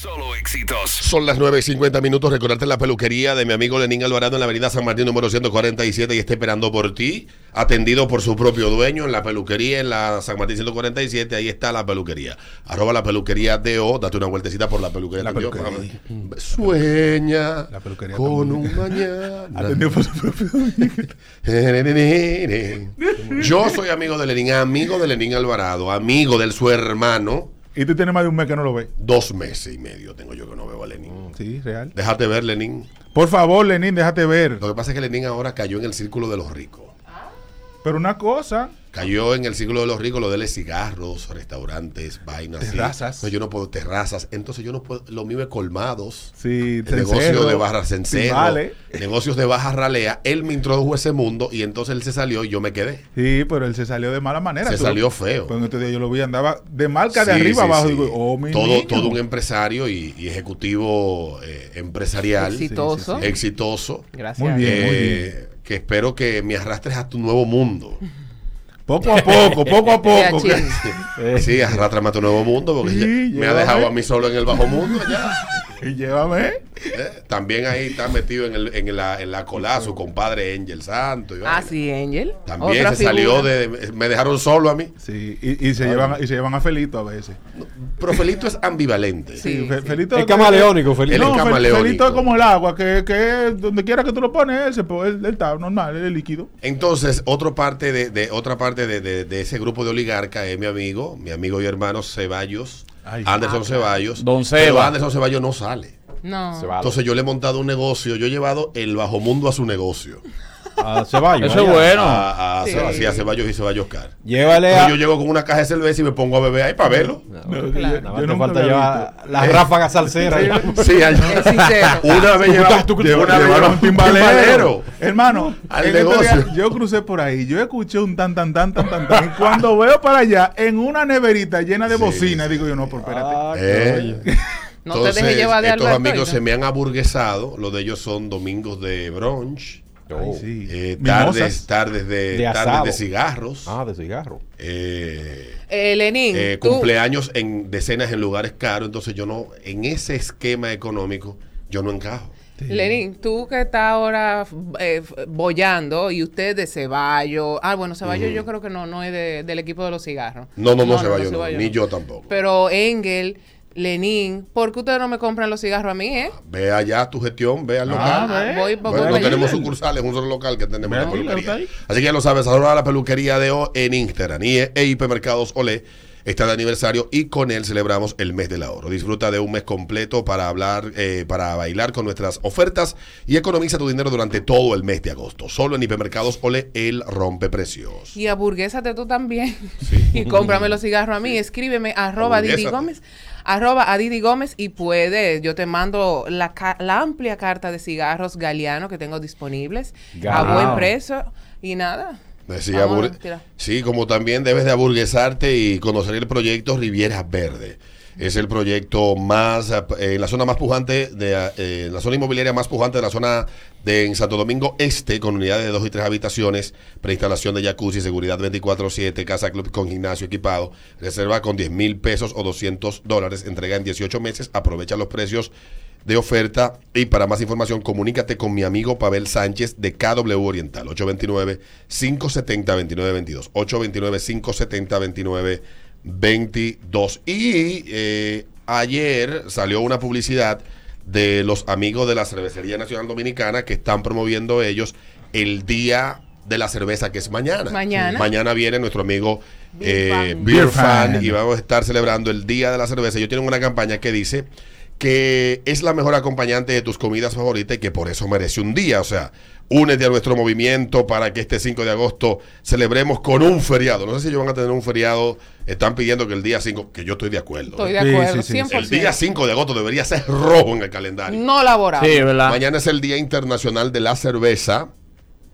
Solo éxitos. Son las 9 y 50 minutos. Recordarte la peluquería de mi amigo Lenín Alvarado en la avenida San Martín número 147 y está esperando por ti. Atendido por su propio dueño en la peluquería en la San Martín 147. Ahí está la peluquería. Arroba la peluquería de O. Date una vueltecita por la peluquería. La peluquería. Sueña La peluquería con un mañana. Atendido por su propio Yo soy amigo de Lenín, amigo de Lenín Alvarado, amigo de su hermano. Y tú tienes más de un mes que no lo ves. Dos meses y medio tengo yo que no veo a Lenín. Sí, real. Déjate ver, Lenín. Por favor, Lenín, déjate ver. Lo que pasa es que Lenín ahora cayó en el círculo de los ricos. Pero una cosa, Cayó en el círculo de los ricos lo de los cigarros, restaurantes, vainas. así. Terrazas. No, yo no puedo, terrazas. Entonces yo no puedo, lo mío es colmados. sí, El negocio de barras en sí, cero, vale. negocios de baja ralea. Él me introdujo a ese mundo y entonces él se salió y yo me quedé. Sí, pero él se salió de mala manera. Se Tú- salió feo. Pues en estos días yo lo vi, andaba de marca de Sí, arriba sí, abajo. sí. Digo, oh, mi todo, niño. todo un empresario y, y ejecutivo eh, empresarial Exitoso. Sí, sí, exitoso. Gracias. Muy bien. eh, que espero que me arrastres a tu nuevo mundo. Poco a poco, poco a poco. Sí, arrástrame a tu nuevo mundo porque Sí, ya me ha dejado a mí solo en el bajo mundo ya. Y llévame. Eh, También ahí está metido en, el, en la, en la cola su compadre Angel Santo. y Ah, sí, Angel. También Otra se salió de... Me dejaron solo a mí. Sí, y, y se llevan, y se llevan a Felito a veces. Pero Felito es ambivalente. Sí. Fe- Felito Es camaleónico, Felito. No, camaleónico. Felito es como el agua, que, que donde quiera que tú lo pones, él, se po- él- él está normal, él es líquido. Entonces, otra parte de, de- otra parte de, de- de ese grupo de oligarca es mi amigo, mi amigo y hermano Ceballos, Ay. Anderson Ceballos. Don Pero. Anderson Ceballos no sale. No. Entonces yo le he montado un negocio, yo he llevado el bajo mundo a su negocio. A Ceballos. Eso es bueno. A, a, Sí. así a Ceballos y Ceballos Car. Llévale a. yo llego con una caja de cerveza y me pongo a beber ahí para verlo. No, claro. yo- Nada yo más te nunca falta llevar las ráfagas salseras. Sí. Una vez llevaba, una vez un timbalero. Hermano, Al negocio. yo crucé por ahí, yo escuché un tan tan tan tan tan tan. y cuando veo para allá, en una neverita llena de sí. digo yo, no, pero espérate. Ah, Eh. No te dejes llevar de estos amigos se me han aburguesado. Los de ellos son domingos de brunch, Ay, sí. eh, tardes, tardes de, De tardes de cigarros, Ah, de cigarro. eh, Eh, Lenín, eh, tú- cumpleaños en decenas en lugares caros. Entonces yo no, en ese esquema económico, yo no encajo. Lenín, tú que estás ahora eh, bollando y usted de Ceballos. Ah, bueno, Ceballos yo creo que no, no es de- del equipo de los cigarros. No, no, no, Ceballos, no, Ceballos ni no. yo tampoco. Pero Engel, Lenín, ¿por qué ustedes no me compran los cigarros a mí, eh? Ve allá tu gestión, ve al Ah, local. ve. voy, voy, Bueno, voy no tenemos sucursales, un solo local que tenemos Ve la peluquería. Así que ya lo sabes, ahora la peluquería de O en Instagram y EIP Mercados Olé está de aniversario y con él celebramos el mes del ahorro. Disfruta de un mes completo para hablar, eh, para bailar con nuestras ofertas y economiza tu dinero durante todo el mes de agosto. Solo en Hipermercados Olé, el rompe precios. Y aburguésate tú también. y cómprame los cigarros a mí. Escríbeme arroba Didi. Gómez. Arroba a Didi Gómez y puedes. Yo te mando la, ca- la amplia carta de cigarros Galeano que tengo disponibles a buen precio. Y nada. Eh, Sí, sí, como también debes de aburguesarte y conocer el proyecto Riviera Verde. Es el proyecto más, eh, en la zona más pujante, de, eh, la zona inmobiliaria más pujante de la zona de Santo Domingo Este, con unidades de dos y tres habitaciones, preinstalación de jacuzzi, seguridad 24-7, casa club con gimnasio equipado, reserva con 10 mil pesos o 200 dólares, entrega en 18 meses, aprovecha los precios de oferta. Y para más información comunícate con mi amigo Pavel Sánchez de KW Oriental 829-570-2922 829-570-2922 y eh, ayer salió una publicidad de los amigos de la Cervecería Nacional Dominicana que están promoviendo ellos el día de la cerveza que es mañana. Mañana. Mañana viene nuestro amigo Beer eh, Fan. Beer Beer Fan Fan. y vamos a estar celebrando el Día de la Cerveza. Yo tengo una campaña que dice que es la mejor acompañante de tus comidas favoritas y que por eso merece un día. O sea, únete a nuestro movimiento para que este 5 de agosto celebremos con un feriado. No sé si ellos van a tener un feriado. Están pidiendo que el día 5, que yo estoy de acuerdo. Estoy ¿eh? de acuerdo. sí, sí. 100%. El día 5 de agosto debería ser rojo en el calendario. No laborable. Sí, ¿verdad? Mañana es el Día Internacional de la Cerveza.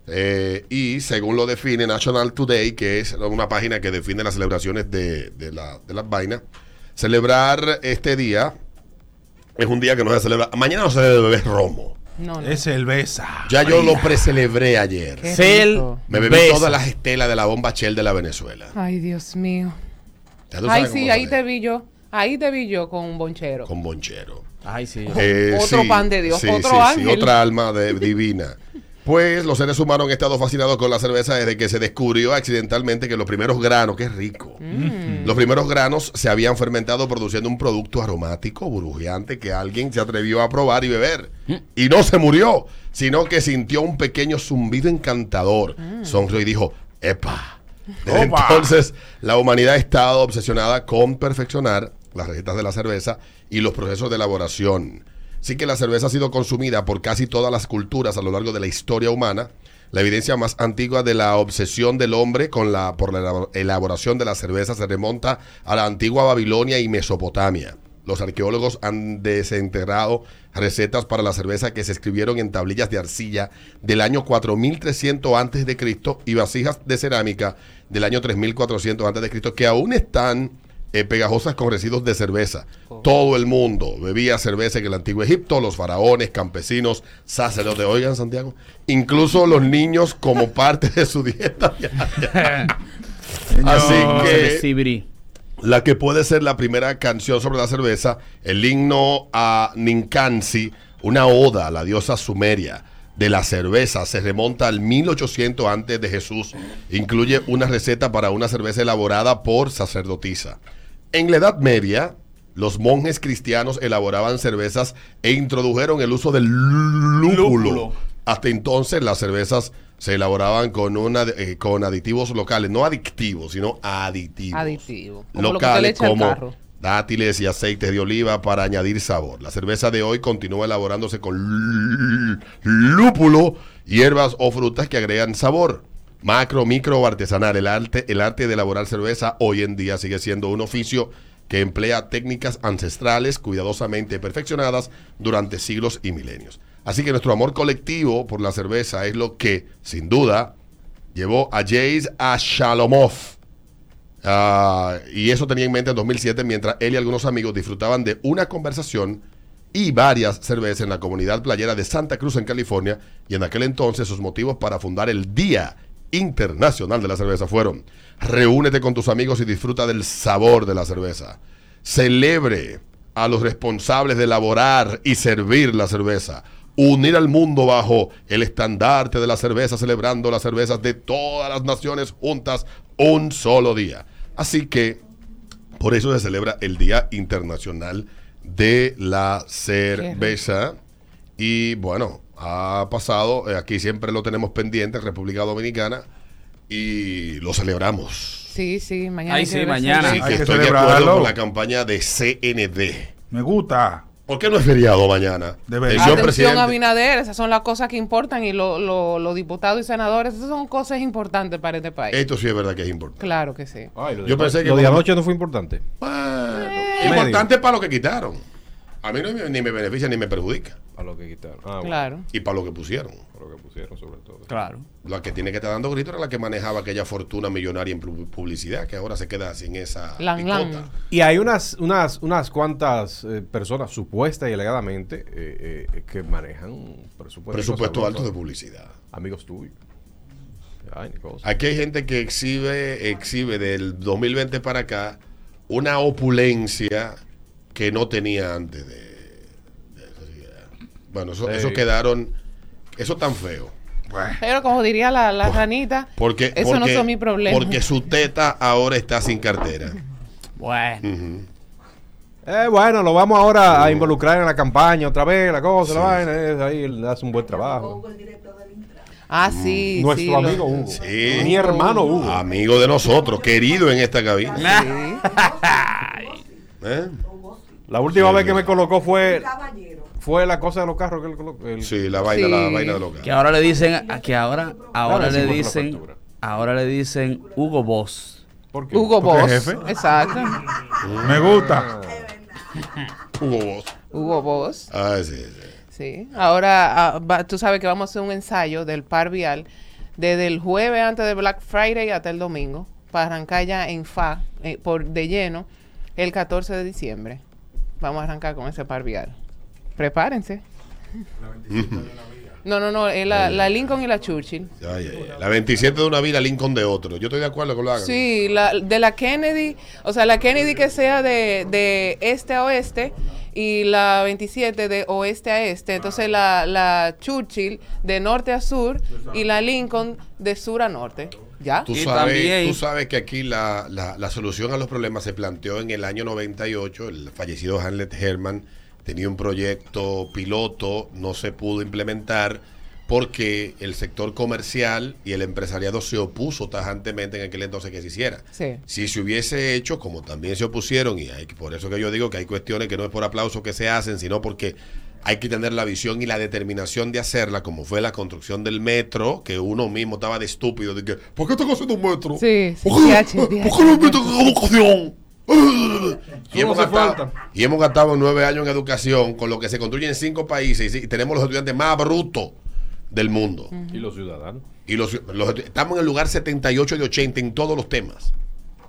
eh, y según lo define National Today, que es una página que define las celebraciones de, de la- de las vainas, celebrar este día es un día que no se celebra. Mañana no se debe beber romo. No, no. Es cerveza. Ya yo lo precelebré ayer. Me bebí Besa. todas las estelas de la bomba Shell de la Venezuela. Ay, Dios mío. Ay, sí, ahí te vi yo. Ahí te vi yo con un bonchero. Con bonchero. Ay, sí. Eh, Otro sí, pan de Dios, sí, otro sí, sí, ángel. otra alma de- divina. Pues los seres humanos han estado fascinados con la cerveza desde que se descubrió accidentalmente que los primeros granos, qué rico, Mm. los primeros granos se habían fermentado produciendo un producto aromático, burbujeante, que alguien se atrevió a probar y beber. Y no se murió, sino que sintió un pequeño zumbido encantador. Sonrió y dijo, ¡epa! Desde Opa. entonces, la humanidad ha estado obsesionada con perfeccionar las recetas de la cerveza y los procesos de elaboración. Sí que la cerveza ha sido consumida por casi todas las culturas a lo largo de la historia humana. La evidencia más antigua de la obsesión del hombre con la, por la elabor- elaboración de la cerveza se remonta a la antigua Babilonia y Mesopotamia. Los arqueólogos han desenterrado recetas para la cerveza que se escribieron en tablillas de arcilla del año 4300 antes de Cristo y vasijas de cerámica del año 3400 antes de Cristo que aún están eh, pegajosas con residuos de cerveza. Todo el mundo bebía cerveza en el antiguo Egipto, los faraones, campesinos, sacerdotes, oigan Santiago, incluso los niños como parte de su dieta. Así que la que puede ser la primera canción sobre la cerveza, el himno a Ninkansi, una oda a la diosa sumeria de la cerveza, se remonta al 1800 antes de Jesús. Incluye una receta para una cerveza elaborada por sacerdotisa. En la Edad Media, los monjes cristianos elaboraban cervezas e introdujeron el uso del lúpulo. Lúpulo. Hasta entonces las cervezas se elaboraban con, una, eh, con aditivos locales, no adictivos, sino aditivos lo locales como dátiles y aceites de oliva para añadir sabor. La cerveza de hoy continúa elaborándose con lúpulo, hierbas o frutas que agregan sabor. Macro, micro o artesanal. El arte, el arte de elaborar cerveza hoy en día sigue siendo un oficio que emplea técnicas ancestrales cuidadosamente perfeccionadas durante siglos y milenios. Así que nuestro amor colectivo por la cerveza es lo que, sin duda, llevó a Jace a Shalomov Ah, y eso tenía en mente en 2007 mientras él y algunos amigos disfrutaban de una conversación y varias cervezas en la comunidad playera de Santa Cruz en California y en aquel entonces sus motivos para fundar el Día Internacional de la Cerveza fueron reúnete con tus amigos y disfruta del sabor de la cerveza. Celebre a los responsables de elaborar y servir la cerveza. Unir al mundo bajo el estandarte de la cerveza, celebrando las cervezas de todas las naciones juntas un solo día. Así que por eso se celebra el Día Internacional de la Cerveza. Y bueno, ha pasado, eh, aquí siempre lo tenemos pendiente, en República Dominicana, y lo celebramos. Sí, sí, mañana. Hay sí, mañana. Beber que Hay que estoy de acuerdo con la campaña de CND. Me gusta. ¿Por qué no es feriado mañana? Debería. Señor Atención presidente. Abinader, esas son las cosas que importan y lo- lo- los diputados y senadores, esas son cosas importantes para este país. Esto sí es verdad que es importante. Claro que sí. Ay, lo de Yo pensé que lo de anoche no fue importante. Bueno, Eh. importante para lo que quitaron. A mí no me- ni me beneficia ni me perjudica. A lo que quitaron. Ah, bueno, Claro. Y para lo que pusieron. a lo que pusieron sobre todo. Claro. La que tiene que estar dando gritos era la que manejaba aquella fortuna millonaria en pu- publicidad, que ahora se queda sin esa Lan. Y hay unas, unas, unas cuantas eh, personas, supuesta y alegadamente, eh, eh, que manejan presupuesto. Presupuesto alto de publicidad. Amigos tuyos. Ay. Aquí hay gente que exhibe, exhibe del 2020 para acá una opulencia que no tenía antes de, de eh. Bueno, eso, Sí. eso quedaron, eso tan feo. Pero como diría la, la ranita, Porque, eso no son mi problema. Porque su teta ahora está sin cartera. Bueno. Eh, bueno, lo vamos ahora a involucrar en la campaña otra vez, la cosa, la vaina. eh, ahí hace un buen trabajo. ah, sí. Nuestro sí, lo- amigo Hugo. Sí. Mi hermano Hugo. Amigo de nosotros, querido en esta cabina. ¿Eh? La última Sí, vez que me colocó fue fue la cosa de los carros que él colocó. el- Sí, la vaina, la vaina de loca. Que ahora le dicen, a- que ahora, ahora le dicen, ahora le dicen Hugo Boss. ¿Por qué? Hugo Boss. es jefe. Exacto. Me gusta. Hugo Boss. Hugo Boss. Ah, sí, sí. Sí. Ahora, ah, va- tú sabes que vamos a hacer un ensayo del par vial desde el jueves antes de Black Friday hasta el domingo para arrancar ya en FA eh, por de lleno el 14 de diciembre. Vamos a arrancar con ese par vial. Prepárense. No, no, no, es la, la Lincoln y la Churchill. Ay, ay, ay. La 27 de una vida, Lincoln de otro. Yo estoy de acuerdo con lo hagan. Sí, la, de la Kennedy, o sea, la Kennedy que sea de, de este a oeste y la 27 de oeste a este. Entonces la, la Churchill de norte a sur y la Lincoln de sur a norte. ¿Ya? Tú Y sabes, también- tú sabes que aquí la, la- la solución a los problemas se planteó en el año 98. El fallecido Hamlet Herman tenía un proyecto piloto, no se pudo implementar porque el sector comercial y el empresariado se opuso tajantemente en aquel entonces que se hiciera. Sí. Si se hubiese hecho, como también se opusieron, y hay, que- por eso que yo digo que hay cuestiones que no es por aplauso que se hacen, sino porque hay que tener la visión y la determinación de hacerla, como fue la construcción del metro, que uno mismo estaba de estúpido, de que, ¿por qué están haciendo un metro? Sí, sí, ¿Por qué, DH, ¿por DH. qué no invitan a educación? Y hemos, gastado, y hemos gastado nueve años en educación, con lo que se construye en cinco países, y, tenemos los estudiantes más brutos del mundo. Y los ciudadanos. Y los, estamos en el lugar 78 de 80 en todos los temas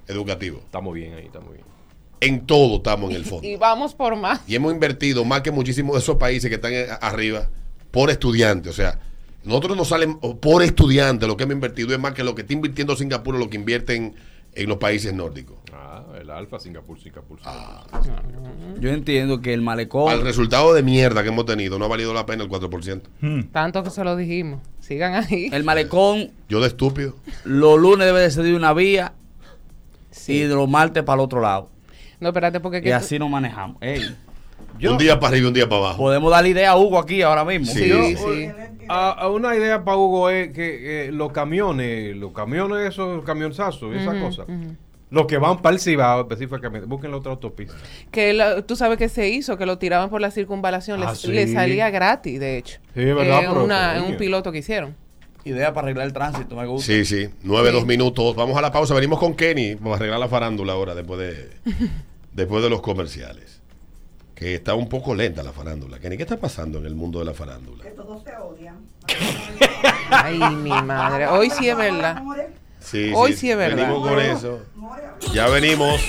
educativos. Estamos bien ahí, estamos bien. En todo estamos en el fondo. Y vamos por más. Y hemos invertido más que muchísimos de esos países que están eh, arriba por estudiante. O sea, nosotros nos salen por estudiante. Lo que hemos invertido es más que lo que está invirtiendo Singapur o lo que invierten en los países nórdicos. Ah, el Alfa, Singapur, Singapur, Ah. Singapur. Yo entiendo que el malecón. Al resultado de mierda que hemos tenido, no ha valido la pena el 4%. Tanto que se lo dijimos. Sigan ahí. El malecón, Yo de estúpido. los lunes debe de ser de una vía y de los martes para el otro lado. No, espérate, porque... Y que- así nos manejamos. Ey, un día para arriba y un día para abajo. podemos darle idea a Hugo aquí ahora mismo. Sí, Sí. A, a una idea para Hugo es que eh, los camiones, los camiones esos camionzazos, esas cosas, los que van para el Cibao específicamente, busquen la otra autopista. Que la- tú sabes que se hizo, que lo tiraban por la circunvalación. Ah, les- sí. Le salía gratis, de hecho. Sí, es verdad, En pero, una- en un piloto que hicieron. Idea para arreglar el tránsito, me gusta. Sí, sí. Nueve, Sí. dos minutos. Vamos a la pausa. Venimos con Kenny. Vamos a arreglar la farándula ahora después de, después de los comerciales. Que está un poco lenta la farándula. Kenny, ¿qué está pasando en el mundo de la farándula? que todos se odian. Ay, mi madre. Hoy sí es verdad. Sí, Hoy sí es verdad. Venimos con eso. Ya venimos.